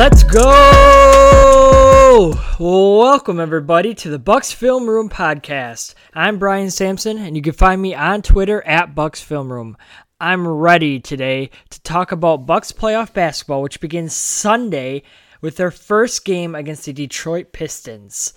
Let's go! Welcome everybody to the Bucks Film Room podcast. I'm Brian Sampson, and you can find me on Twitter at Bucks Film Room. I'm ready today to talk about Bucks playoff basketball, which begins Sunday with their first game against the Detroit Pistons.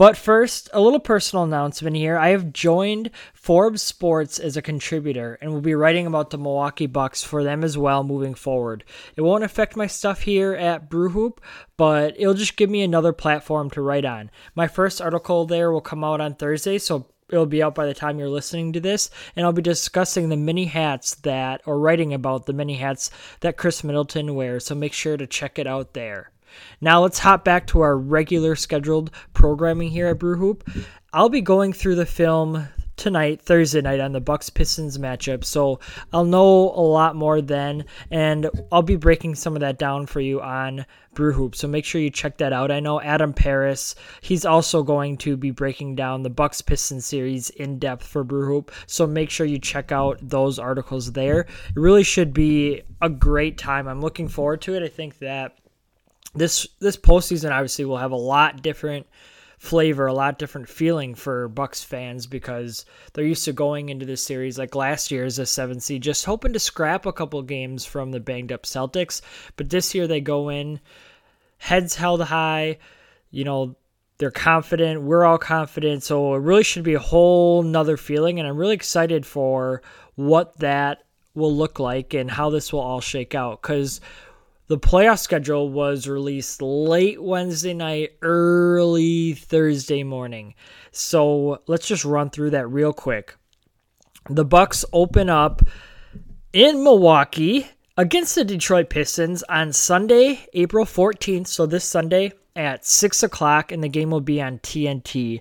But first, a little personal announcement here. I have joined Forbes Sports as a contributor and will be writing about the Milwaukee Bucks for them as well moving forward. It won't affect my stuff here at Brewhoop, but it'll just give me another platform to write on. My first article there will come out on Thursday, so it'll be out by the time you're listening to this and i'll be discussing the mini hats that or writing about the mini hats that Khris Middleton wears so make sure to check it out there now let's hop back to our regular scheduled programming here at Brewhoop. I'll be going through the film tonight, Thursday night, on the Bucks Pistons matchup. So I'll know a lot more then, and I'll be breaking some of that down for you on Brewhoop. So make sure you check that out. I know Adam Paris, he's also going to be breaking down the Bucks Pistons series in depth for Brewhoop. So make sure you check out those articles there. It really should be a great time. I'm looking forward to it. I think that this this postseason obviously will have a lot different flavor, a lot different feeling for Bucks fans because they're used to going into this series like last year as a seven seed, just hoping to scrap a couple games from the banged up Celtics. But this year they go in heads held high, you know, they're confident, we're all confident, so it really should be a whole nother feeling, and I'm really excited for what that will look like and how this will all shake out. Because the playoff schedule was released late Wednesday night, early Thursday morning. So let's just run through that real quick. The Bucks open up in Milwaukee against the Detroit Pistons on Sunday, April 14th. So this Sunday at 6 o'clock, and the game will be on TNT.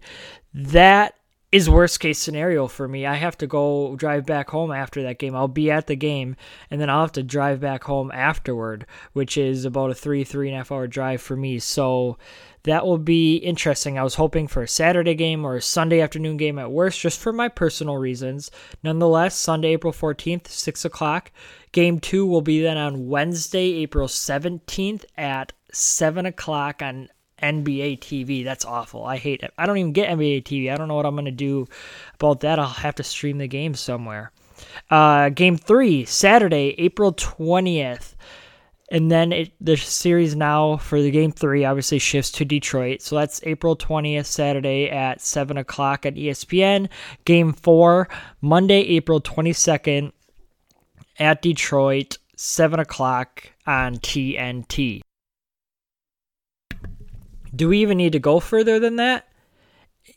That is worst case scenario for me. I have to go drive back home after that game. I'll be at the game and then I'll have to drive back home afterward, which is about a three, three and a half hour drive for me. So that will be interesting. I was hoping for a Saturday game or a Sunday afternoon game at worst, just for my personal reasons. Nonetheless, Sunday, April 14th, 6 o'clock. Game two will be then on Wednesday, April 17th at 7 o'clock on NBA TV. That's awful. I hate it. I don't even get NBA TV. I don't know what I'm going to do about that. I'll have to stream the game somewhere. Uh, game three, Saturday, April 20th. And then it, the series now for the game three obviously shifts to Detroit. So that's April 20th, Saturday at 7 o'clock at ESPN. Game four, Monday, April 22nd at Detroit, 7 o'clock on TNT. Do we even need to go further than that?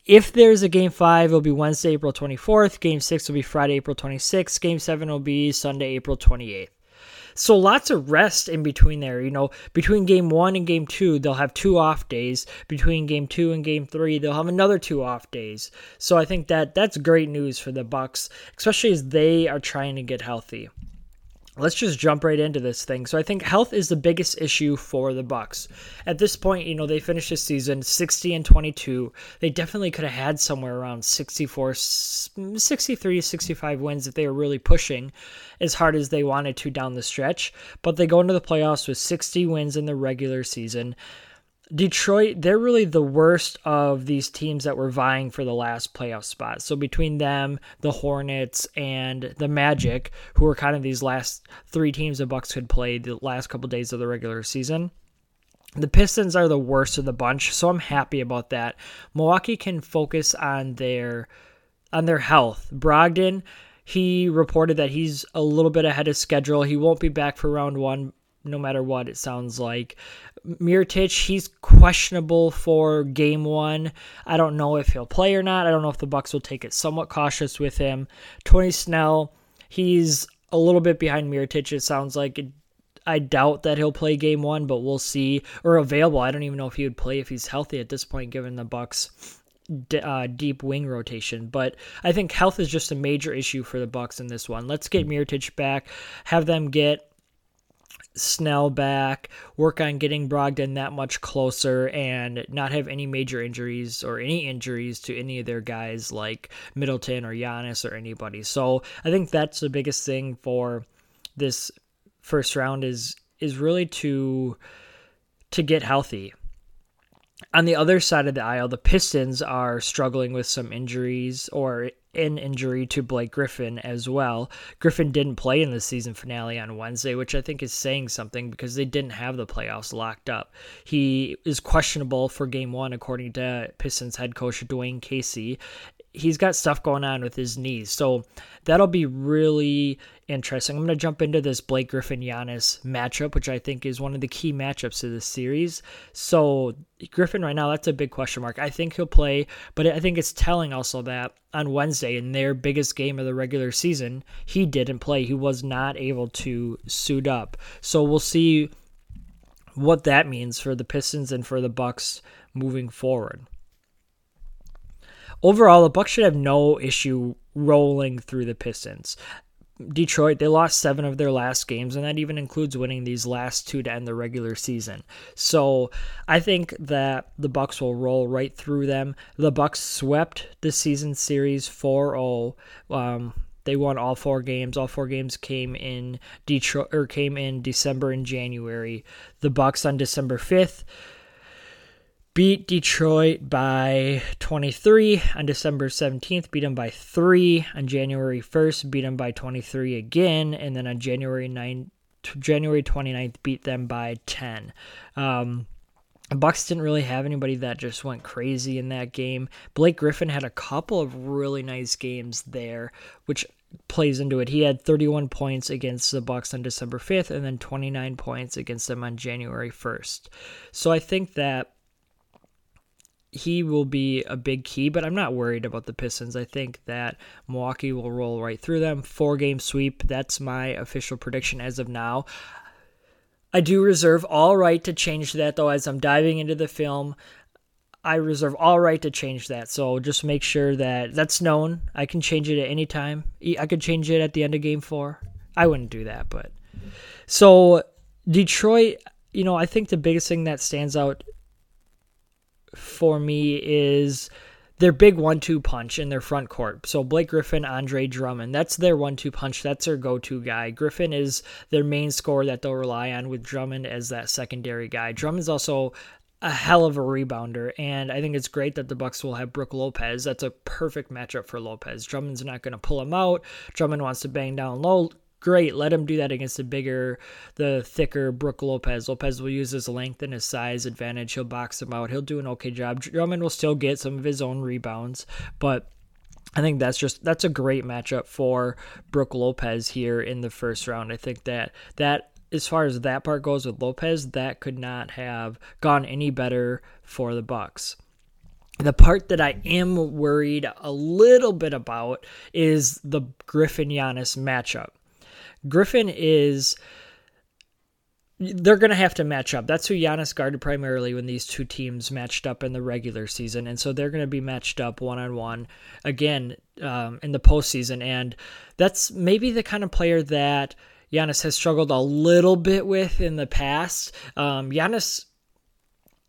If there's a game five, it'll be Wednesday, April 24th. Game six will be Friday, April 26th. Game seven will be Sunday, April 28th. So lots of rest in between there. You know, between game one and game two, they'll have two off days. Between game two and game three, they'll have another two off days. So I think that that's great news for the Bucks, especially as they are trying to get healthy let's just jump right into this thing. So I think health is the biggest issue for the Bucks. At this point, you know, they finished the season 60 and 22. They definitely could have had somewhere around 64 63 65 wins if they were really pushing as hard as they wanted to down the stretch, but they go into the playoffs with 60 wins in the regular season. Detroit, they're really the worst of these teams that were vying for the last playoff spot. So between them, the Hornets, and the Magic, who were kind of these last three teams the Bucks could play the last couple days of the regular season. The Pistons are the worst of the bunch, so I'm happy about that. Milwaukee can focus on their on their health. Brogdon, he reported that he's a little bit ahead of schedule. He won't be back for round one, no matter what it sounds like. Mirotic, he's questionable for game one. I don't know if he'll play or not. I don't know if the Bucks will take it somewhat cautious with him. Tony Snell, he's a little bit behind Mirotic. It sounds like I doubt that he'll play game one, but we'll see. Or available. I don't even know if he would play if he's healthy at this point, given the Bucks. Uh, deep wing rotation, but I think health is just a major issue for the Bucks in this one. Let's get Mirotic back, have them get Snell back, work on getting Brogdon that much closer, and not have any major injuries or any injuries to any of their guys like Middleton or Giannis or anybody. So I think that's the biggest thing for this first round is is really to to get healthy. On the other side of the aisle, the Pistons are struggling with some injuries or an injury to Blake Griffin as well. Griffin didn't play in the season finale on Wednesday, which I think is saying something because they didn't have the playoffs locked up. He is questionable for game one, according to Pistons head coach Dwane Casey. He's got stuff going on with his knees. So that'll be really interesting. I'm going to jump into this Blake Griffin Giannis matchup, which I think is one of the key matchups of this series. So Griffin right now, that's a big question mark. I think he'll play, but I think it's telling also that on Wednesday in their biggest game of the regular season, he didn't play. He was not able to suit up. So we'll see what that means for the Pistons and for the Bucks moving forward. Overall, the Bucks should have no issue rolling through the Pistons. Detroit, they lost seven of their last games, and that even includes winning these last two to end the regular season. So I think that the Bucks will roll right through them. The Bucks swept the season series 4-0. Um, they won all four games. All four games came in Detroit or came in December and January. The Bucks on December 5th beat Detroit by 23 on December 17th, beat them by 3 on January 1st, beat them by 23 again, and then on January 9th, January 29th, beat them by 10. Um, Bucks didn't really have anybody that just went crazy in that game. Blake Griffin had a couple of really nice games there, which plays into it. He had 31 points against the Bucks on December 5th and then 29 points against them on January 1st. So I think that he will be a big key, but I'm not worried about the Pistons. I think that Milwaukee will roll right through them. Four game sweep. That's my official prediction as of now. I do reserve all right to change that, though, as I'm diving into the film. I reserve all right to change that. So just make sure that that's known. I can change it at any time. I could change it at the end of game four. I wouldn't do that, but. So Detroit, you know, I think the biggest thing that stands out for me is their big one-two punch in their front court. So Blake Griffin, Andre Drummond, that's their one-two punch. That's their go-to guy. Griffin is their main scorer that they'll rely on with Drummond as that secondary guy. Drummond's also a hell of a rebounder, and I think it's great that the Bucks will have Brook Lopez. That's a perfect matchup for Lopez. Drummond's not going to pull him out. Drummond wants to bang down low great. Let him do that against the bigger, the thicker Brook Lopez. Lopez will use his length and his size advantage. He'll box him out. He'll do an okay job. Drummond will still get some of his own rebounds, but I think that's just that's a great matchup for Brook Lopez here in the first round. I think that that as far as that part goes with Lopez, that could not have gone any better for the Bucks. The part that I am worried a little bit about is the Griffin Giannis matchup. Griffin is they're going to have to match up. That's who Giannis guarded primarily when these two teams matched up in the regular season, and so they're going to be matched up one on one again um, in the postseason. And that's maybe the kind of player that Giannis has struggled a little bit with in the past. Um, Giannis,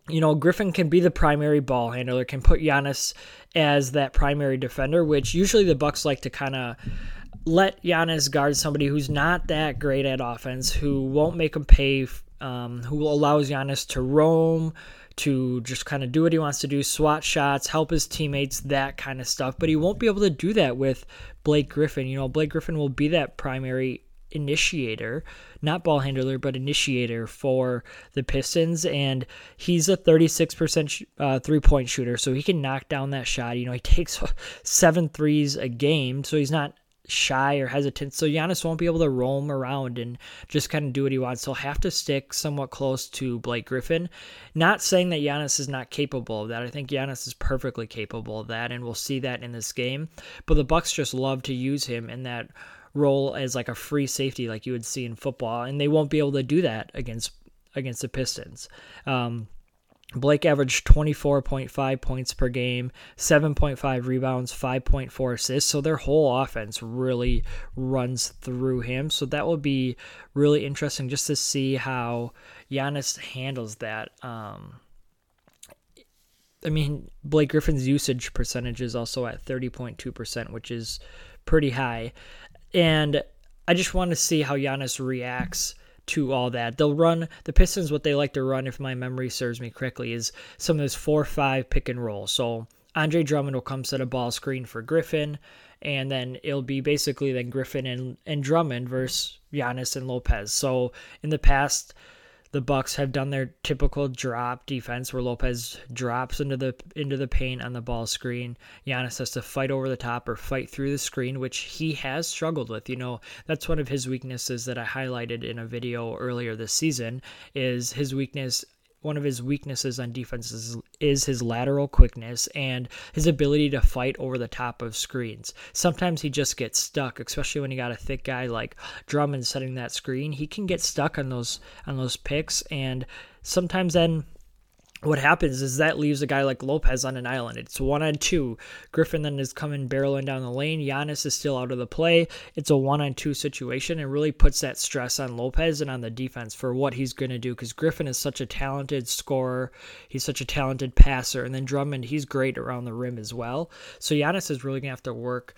you know, Griffin can be the primary ball handler, can put Giannis as that primary defender, which usually the Bucks like to kind of let Giannis guard somebody who's not that great at offense, who won't make him pay, um, who allows Giannis to roam, to just kind of do what he wants to do, swat shots, help his teammates, that kind of stuff. But he won't be able to do that with Blake Griffin. You know, Blake Griffin will be that primary initiator, not ball handler, but initiator for the Pistons. And he's a 36% uh, three point shooter, so he can knock down that shot. You know, he takes seven threes a game, so he's not shy or hesitant. So Giannis won't be able to roam around and just kind of do what he wants. He'll have to stick somewhat close to Blake Griffin. Not saying that Giannis is not capable of that. I think Giannis is perfectly capable of that, and we'll see that in this game. But the Bucks just love to use him in that role as like a free safety, like you would see in football, and they won't be able to do that against against the Pistons. Um, Blake averaged 24.5 points per game, 7.5 rebounds, 5.4 assists. So their whole offense really runs through him. So that will be really interesting just to see how Giannis handles that. Um, I mean, Blake Griffin's usage percentage is also at 30.2%, which is pretty high. And I just want to see how Giannis reacts to all that. They'll run the Pistons. What they like to run, if my memory serves me correctly, is some of this four-five pick and roll. So Andre Drummond will come set a ball screen for Griffin, and then it'll be basically then Griffin and and Drummond versus Giannis and Lopez. So in the past the Bucks have done their typical drop defense where Lopez drops into the into the paint on the ball screen. Giannis has to fight over the top or fight through the screen, which he has struggled with. You know, that's one of his weaknesses that I highlighted in a video earlier this season is his weakness one of his weaknesses on defense is, is, his lateral quickness and his ability to fight over the top of screens. Sometimes he just gets stuck, especially when you got a thick guy like Drummond setting that screen. He can get stuck on those on those picks, and sometimes then what happens is that leaves a guy like Lopez on an island. It's one on two. Griffin then is coming barreling down the lane. Giannis is still out of the play. It's a one on two situation and really puts that stress on Lopez and on the defense for what he's going to do because Griffin is such a talented scorer. He's such a talented passer. And then Drummond, he's great around the rim as well. So Giannis is really going to have to work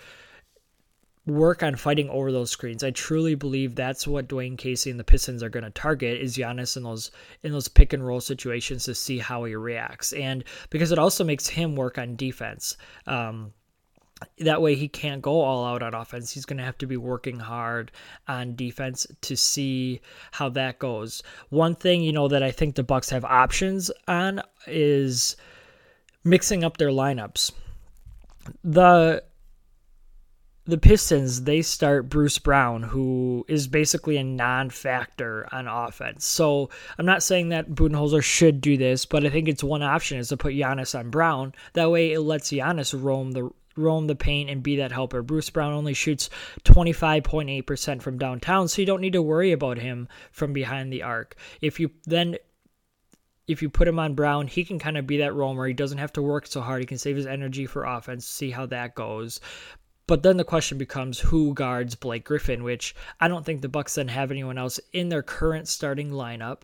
work on fighting over those screens. I truly believe that's what Dwane Casey and the Pistons are going to target is Giannis in those in those pick and roll situations to see how he reacts, and because it also makes him work on defense. Um, that way he can't go all out on offense. He's going to have to be working hard on defense to see how that goes. One thing, you know, that I think the Bucks have options on is mixing up their lineups. The the Pistons, they start Bruce Brown, who is basically a non factor on offense. So I'm not saying that Budenholzer should do this, but I think it's one option is to put Giannis on Brown. That way it lets Giannis roam the roam the paint and be that helper. Bruce Brown only shoots 25.8% from downtown, so you don't need to worry about him from behind the arc. If you then if you put him on Brown, he can kind of be that roamer. He doesn't have to work so hard. He can save his energy for offense, see how that goes. But then the question becomes who guards Blake Griffin, which I don't think the Bucks then have anyone else in their current starting lineup.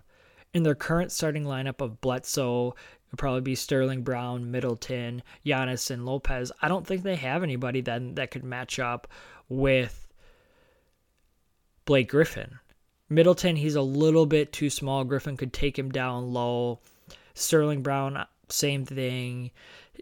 In their current starting lineup of Bledsoe, probably be Sterling Brown, Middleton, Giannis, and Lopez. I don't think they have anybody then that could match up with Blake Griffin. Middleton, he's a little bit too small. Griffin could take him down low. Sterling Brown, same thing.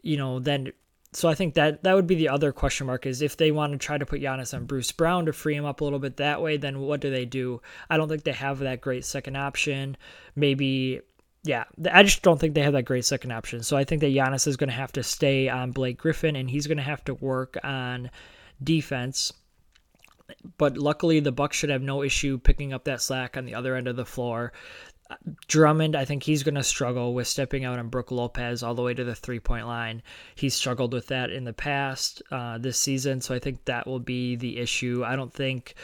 You know, then so I think that that would be the other question mark is if they want to try to put Giannis on Bruce Brown to free him up a little bit that way, then what do they do? I don't think they have that great second option. Maybe, yeah, I just don't think they have that great second option. So I think that Giannis is going to have to stay on Blake Griffin and he's going to have to work on defense. But luckily, the Bucks should have no issue picking up that slack on the other end of the floor. Drummond, I think he's going to struggle with stepping out on Brook Lopez all the way to the three point line. He's struggled with that in the past uh, this season, so I think that will be the issue. I don't think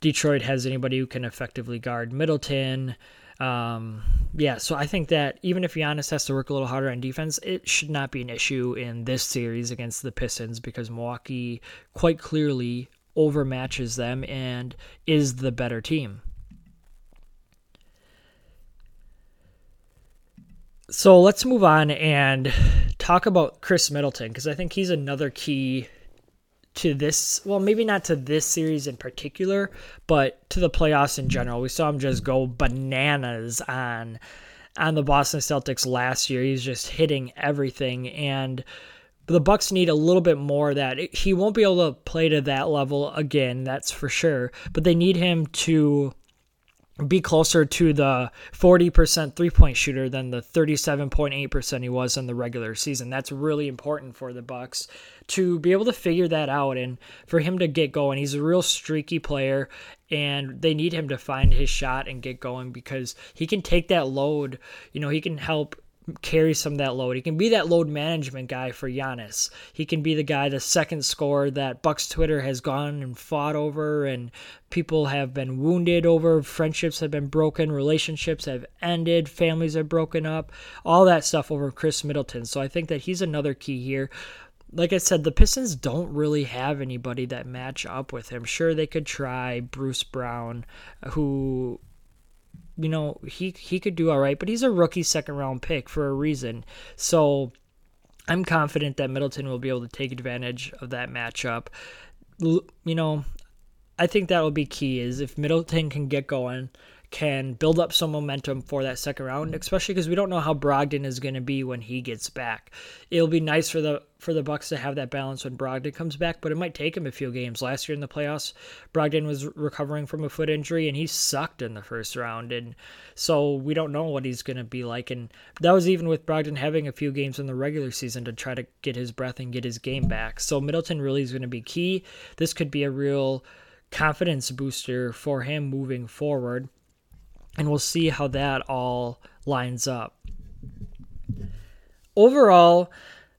Detroit has anybody who can effectively guard Middleton. Um, yeah, so I think that even if Giannis has to work a little harder on defense, it should not be an issue in this series against the Pistons because Milwaukee quite clearly overmatches them and is the better team. So let's move on and talk about Khris Middleton because I think he's another key to this. Well, maybe not to this series in particular, but to the playoffs in general. We saw him just go bananas on on the Boston Celtics last year. He's just hitting everything and the Bucks need a little bit more that he won't be able to play to that level again, that's for sure, but they need him to be closer to the 40% three point shooter than the 37.8% he was in the regular season. That's really important for the Bucks to be able to figure that out and for him to get going. He's a real streaky player and they need him to find his shot and get going because he can take that load. You know, he can help carry some of that load. He can be that load management guy for Giannis. He can be the guy, the second score that Bucks Twitter has gone and fought over, and people have been wounded over. Friendships have been broken, relationships have ended, families have broken up, all that stuff over Khris Middleton. So I think that he's another key here. Like I said, the Pistons don't really have anybody that match up with him. Sure, they could try Bruce Brown, who you know, he he could do all right, but he's a rookie second round pick for a reason. So I'm confident that Middleton will be able to take advantage of that matchup. You know, I think that will be key is if Middleton can get going, can build up some momentum for that second round, especially because we don't know how Brogdon is going to be when he gets back. It'll be nice for the for the Bucks to have that balance when Brogdon comes back, but it might take him a few games. Last year in the playoffs, Brogdon was recovering from a foot injury and he sucked in the first round, and so we don't know what he's going to be like. And that was even with Brogdon having a few games in the regular season to try to get his breath and get his game back. So Middleton really is going to be key. This could be a real confidence booster for him moving forward. And we'll see how that all lines up. Overall,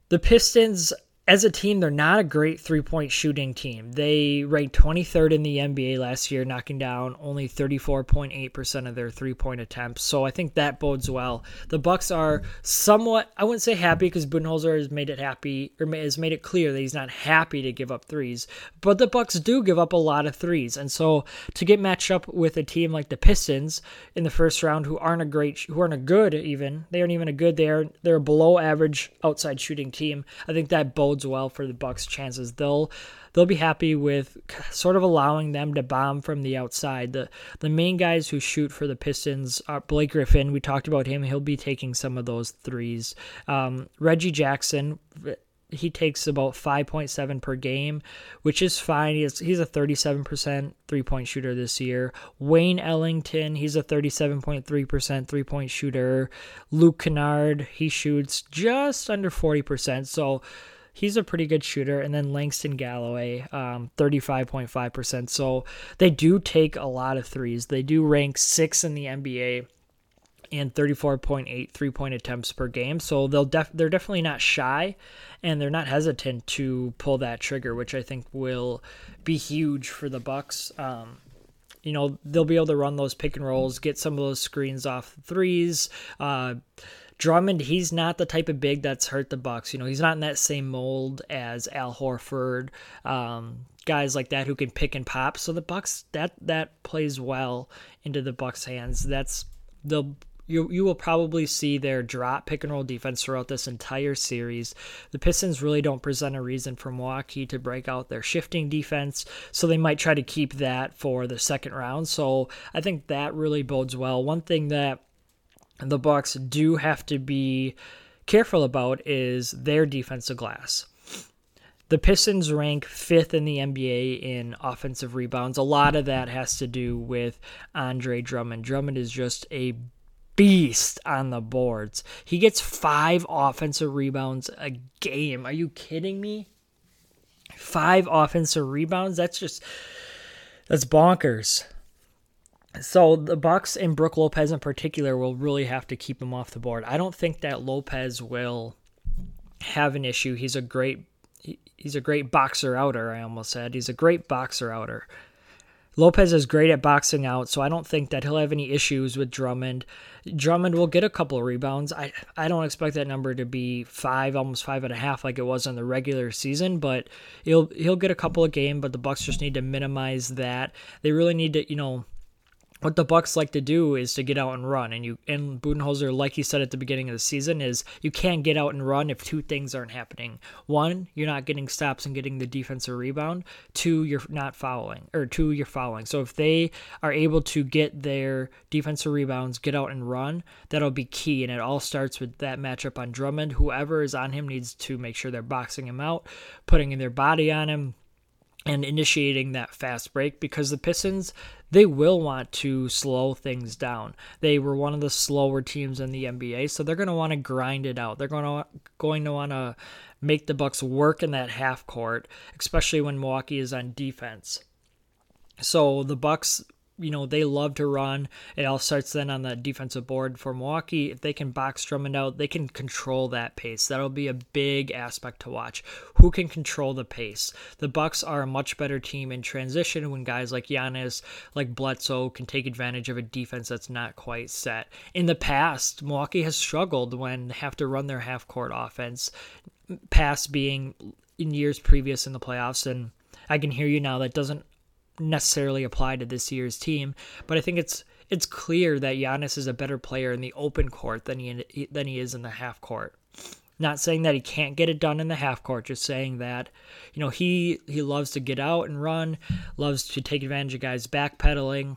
the Pistons as a team, they're not a great three point shooting team. They ranked 23rd in the NBA last year, knocking down only 34.8% of their three point attempts. So I think that bodes well. The Bucks are somewhat, I wouldn't say happy because Budenholzer has made it happy or has made it clear that he's not happy to give up threes. But the Bucks do give up a lot of threes, and so to get matched up with a team like the Pistons in the first round, who aren't a great, who aren't a good even, they aren't even a good. They're they're a below average outside shooting team. I think that bodes bodes well for the Bucks' chances. They'll they'll be happy with sort of allowing them to bomb from the outside. The the main guys who shoot for the Pistons are Blake Griffin. We talked about him. He'll be taking some of those threes. Um, Reggie Jackson. He takes about 5.7 per game, which is fine. He's, he's a 37% three point shooter this year. Wayne Ellington, he's a 37.3% three point shooter. Luke Kennard, he shoots just under 40%. So he's a pretty good shooter. And then Langston Galloway, um, 35.5%. So they do take a lot of threes. They do rank six in the NBA and 34.8 three point attempts per game. So they'll def- they're definitely not shy and they're not hesitant to pull that trigger, which I think will be huge for the Bucks. Um, you know, they'll be able to run those pick and rolls, get some of those screens off threes. Uh, Drummond, he's not the type of big that's hurt the Bucks. You know, he's not in that same mold as Al Horford, um, guys like that who can pick and pop. So the Bucks that that plays well into the Bucks' hands. That's the you you will probably see their drop pick and roll defense throughout this entire series. The Pistons really don't present a reason for Milwaukee to break out their shifting defense, so they might try to keep that for the second round. So I think that really bodes well. One thing that the Bucks do have to be careful about is their defensive glass. The Pistons rank fifth in the NBA in offensive rebounds. A lot of that has to do with Andre Drummond. Drummond is just a beast on the boards. He gets five offensive rebounds a game. Are you kidding me? Five offensive rebounds? That's just that's bonkers. So the Bucks and Brook Lopez in particular will really have to keep him off the board. I don't think that Lopez will have an issue. He's a great he's a great boxer outer, I almost said. He's a great boxer outer. Lopez is great at boxing out, so I don't think that he'll have any issues with Drummond. Drummond will get a couple of rebounds. I I don't expect that number to be five, almost five and a half like it was in the regular season, but he'll he'll get a couple of game. But the Bucks just need to minimize that. They really need to, you know, what the Bucks like to do is to get out and run, and you and Budenholzer, like he said at the beginning of the season, is you can't get out and run if two things aren't happening. One, you're not getting stops and getting the defensive rebound. Two, you're not fouling, or two, you're fouling. So if they are able to get their defensive rebounds, get out and run, that'll be key. And it all starts with that matchup on Drummond. Whoever is on him needs to make sure they're boxing him out, putting in their body on him and initiating that fast break because the Pistons they will want to slow things down. They were one of the slower teams in the NBA, so they're going to want to grind it out. They're going to going to want to make the Bucks work in that half court, especially when Milwaukee is on defense. So the Bucks you know, they love to run. It all starts then on the defensive board for Milwaukee. If they can box Drummond out, they can control that pace. That'll be a big aspect to watch. Who can control the pace? The Bucks are a much better team in transition when guys like Giannis, like Bledsoe, can take advantage of a defense that's not quite set. In the past, Milwaukee has struggled when they have to run their half court offense, past being in years previous in the playoffs and I can hear you now. That doesn't necessarily apply to this year's team, but I think it's it's clear that Giannis is a better player in the open court than he than he is in the half court. Not saying that he can't get it done in the half court, just saying that, you know, he he loves to get out and run, loves to take advantage of guys backpedaling.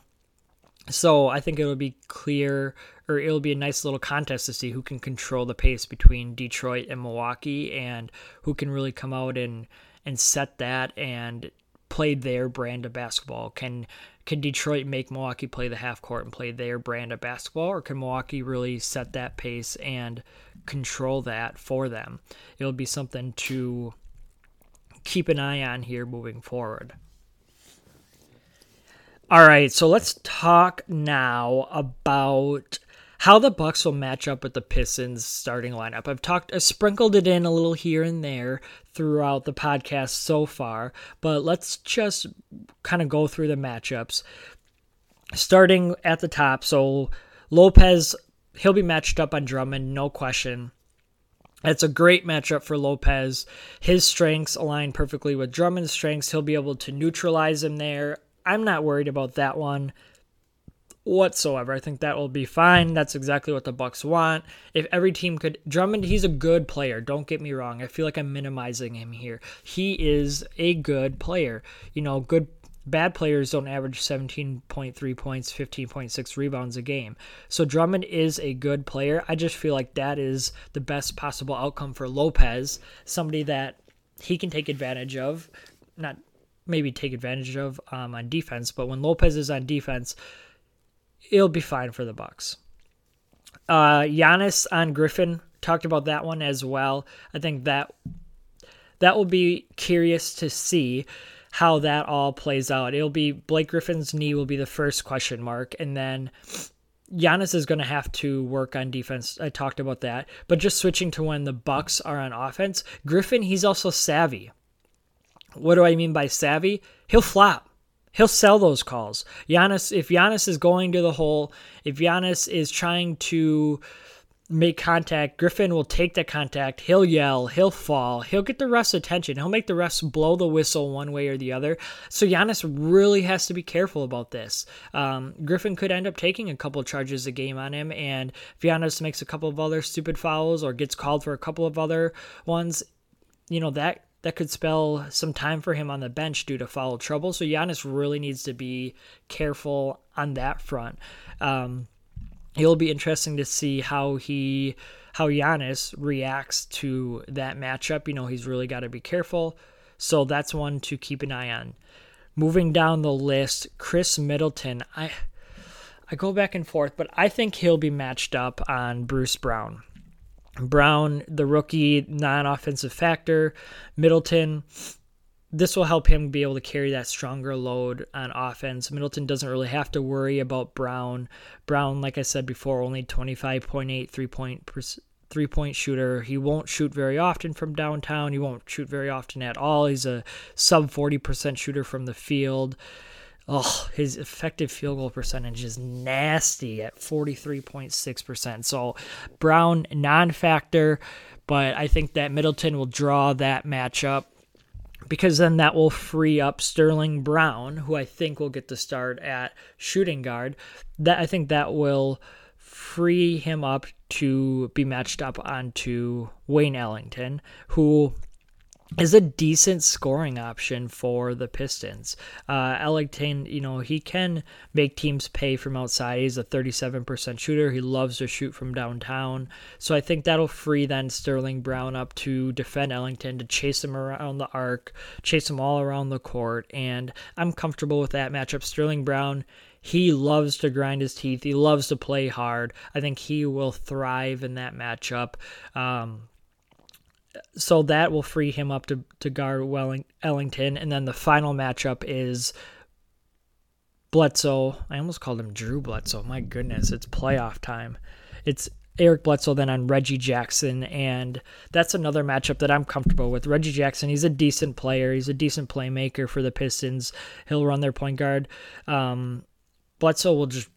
So I think it'll be clear, or it'll be a nice little contest to see who can control the pace between Detroit and Milwaukee, and who can really come out and and set that and play their brand of basketball. Can can Detroit make Milwaukee play the half court and play their brand of basketball, or can Milwaukee really set that pace and control that for them? It'll be something to keep an eye on here moving forward. All right, so let's talk now about how the Bucks will match up with the Pistons starting lineup. I've talked I sprinkled it in a little here and there throughout the podcast so far, but let's just kind of go through the matchups. Starting at the top, so Lopez he'll be matched up on Drummond, no question. It's a great matchup for Lopez. His strengths align perfectly with Drummond's strengths. He'll be able to neutralize him there. I'm not worried about that one whatsoever. I think that will be fine. That's exactly what the Bucks want. If every team could Drummond, he's a good player. Don't get me wrong. I feel like I'm minimizing him here. He is a good player. You know, good bad players don't average 17.3 points, 15.6 rebounds a game. So Drummond is a good player. I just feel like that is the best possible outcome for Lopez, somebody that he can take advantage of, not maybe take advantage of um, on defense, but when Lopez is on defense, it'll be fine for the Bucks. Uh, Giannis on Griffin talked about that one as well. I think that that will be curious to see how that all plays out. It'll be Blake Griffin's knee will be the first question mark, and then Giannis is going to have to work on defense. I talked about that, but just switching to when the Bucks are on offense, Griffin he's also savvy. What do I mean by savvy? He'll flop. He'll sell those calls. Giannis, if Giannis is going to the hole, if Giannis is trying to make contact, Griffin will take that contact. He'll yell, he'll fall, he'll get the refs' attention. He'll make the refs blow the whistle one way or the other. So Giannis really has to be careful about this. Um, Griffin could end up taking a couple charges a game on him, and if Giannis makes a couple of other stupid fouls or gets called for a couple of other ones, you know that that could spell some time for him on the bench due to foul trouble. So Giannis really needs to be careful on that front. Um, it'll be interesting to see how he how Giannis reacts to that matchup. You know, he's really got to be careful. So that's one to keep an eye on. Moving down the list, Khris Middleton. I I go back and forth, but I think he'll be matched up on Bruce Brown. Brown, the rookie, non offensive factor. Middleton, this will help him be able to carry that stronger load on offense. Middleton doesn't really have to worry about Brown. Brown, like I said before, only 25.8 three point three point shooter. He won't shoot very often from downtown. He won't shoot very often at all. He's a sub 40% shooter from the field. Oh, his effective field goal percentage is nasty at 43.6%. So Brown non factor, but I think that Middleton will draw that matchup because then that will free up Sterling Brown, who I think will get the start at shooting guard. That I think that will free him up to be matched up onto Wayne Ellington, who is a decent scoring option for the Pistons. Uh, Ellington, you know, he can make teams pay from outside. He's a 37% shooter. He loves to shoot from downtown. So I think that'll free then Sterling Brown up to defend Ellington, to chase him around the arc, chase him all around the court. And I'm comfortable with that matchup. Sterling Brown, he loves to grind his teeth. He loves to play hard. I think he will thrive in that matchup. Um, so that will free him up to, to guard Welling, Ellington. And then the final matchup is Bledsoe. I almost called him Drew Bledsoe. My goodness, it's playoff time. It's Eric Bledsoe then on Reggie Jackson. And that's another matchup that I'm comfortable with. Reggie Jackson, he's a decent player. He's a decent playmaker for the Pistons. He'll run their point guard. Um, Bledsoe will just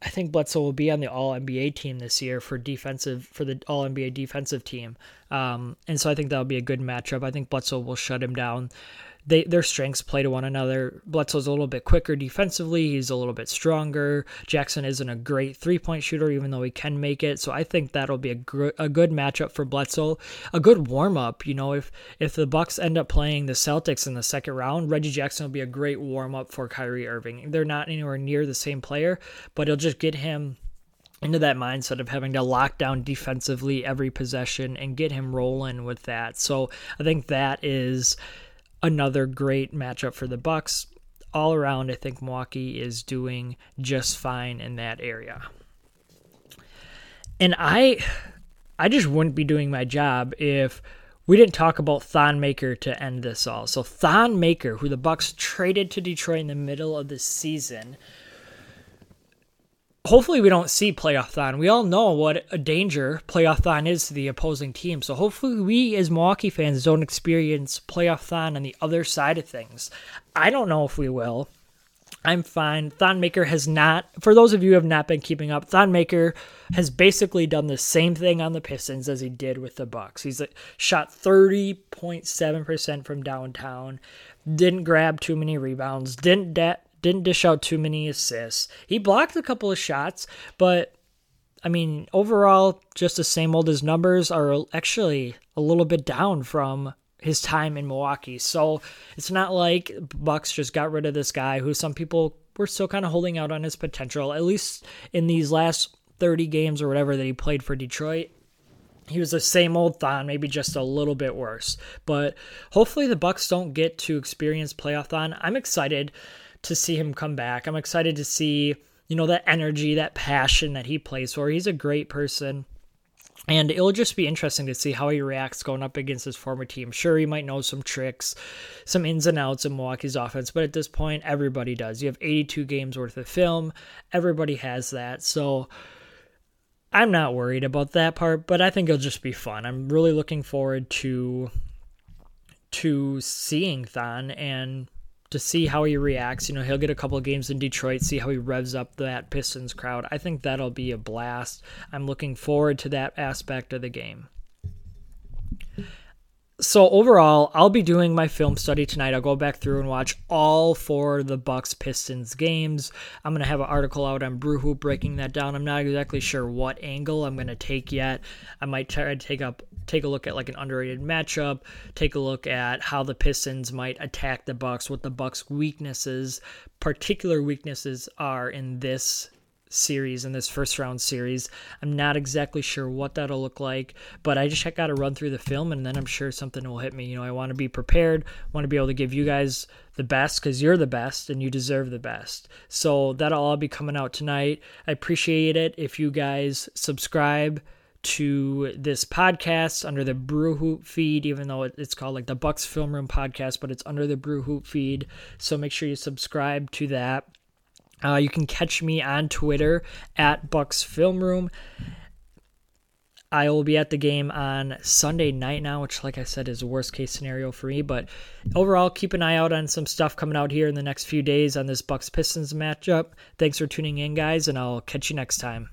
I think Bledsoe will be on the All NBA team this year for defensive for the All NBA defensive team, um, and so I think that'll be a good matchup. I think Bledsoe will shut him down. They their strengths play to one another. Bledsoe's a little bit quicker defensively. He's a little bit stronger. Jackson isn't a great three point shooter, even though he can make it. So I think that'll be a, gr- a good matchup for Bledsoe. A good warm up. You know, if if the Bucks end up playing the Celtics in the second round, Reggie Jackson will be a great warm up for Kyrie Irving. They're not anywhere near the same player, but it'll just get him into that mindset of having to lock down defensively every possession and get him rolling with that. So I think that is another great matchup for the Bucks. All around, I think Milwaukee is doing just fine in that area. And I I just wouldn't be doing my job if we didn't talk about Thon Maker to end this all. So Thon Maker, who the Bucks traded to Detroit in the middle of the season, hopefully we don't see playoff thon. We all know what a danger playoff thon is to the opposing team. So hopefully we as Milwaukee fans don't experience playoff thon on the other side of things. I don't know if we will. I'm fine. Thon Maker has not, for those of you who have not been keeping up, Thon Maker has basically done the same thing on the Pistons as he did with the Bucks. He's uh, shot 30.7% from downtown, didn't grab too many rebounds, didn't de- didn't dish out too many assists. He blocked a couple of shots, but I mean, overall, just the same old. His numbers are actually a little bit down from his time in Milwaukee. So it's not like Bucks just got rid of this guy who some people were still kind of holding out on his potential, at least in these last 30 games or whatever that he played for Detroit. He was the same old Thon, maybe just a little bit worse. But hopefully the Bucks don't get to experience playoff Thon. I'm excited to see him come back. I'm excited to see, you know, that energy, that passion that he plays for. He's a great person. And it'll just be interesting to see how he reacts going up against his former team. Sure, he might know some tricks, some ins and outs of Milwaukee's offense, but at this point, everybody does. You have 82 games worth of film, everybody has that. So I'm not worried about that part, but I think it'll just be fun. I'm really looking forward to to seeing Thon and to see how he reacts. You know, he'll get a couple games in Detroit, see how he revs up that Pistons crowd. I think that'll be a blast. I'm looking forward to that aspect of the game so overall, I'll be doing my film study tonight. I'll go back through and watch all four of the Bucks Pistons games. I'm gonna have an article out on Brewhoop breaking that down. I'm not exactly sure what angle I'm gonna take yet. I might try to take up take a look at like an underrated matchup, take a look at how the Pistons might attack the Bucks, what the Bucks weaknesses, particular weaknesses are in this series in this first round series. I'm not exactly sure what that'll look like, but I just got to run through the film and then I'm sure something will hit me. You know, I want to be prepared, want to be able to give you guys the best because you're the best and you deserve the best. So that'll all be coming out tonight. I appreciate it if you guys subscribe to this podcast under the Brew Hoop feed, even though it's called like the Bucks Film Room podcast, but it's under the Brew Hoop feed. So make sure you subscribe to that. Uh, you can catch me on Twitter at Bucks Film Room. I will be at the game on Sunday night now, which, like I said, is a worst case scenario for me. But overall, keep an eye out on some stuff coming out here in the next few days on this Bucks Pistons matchup. Thanks for tuning in, guys, and I'll catch you next time.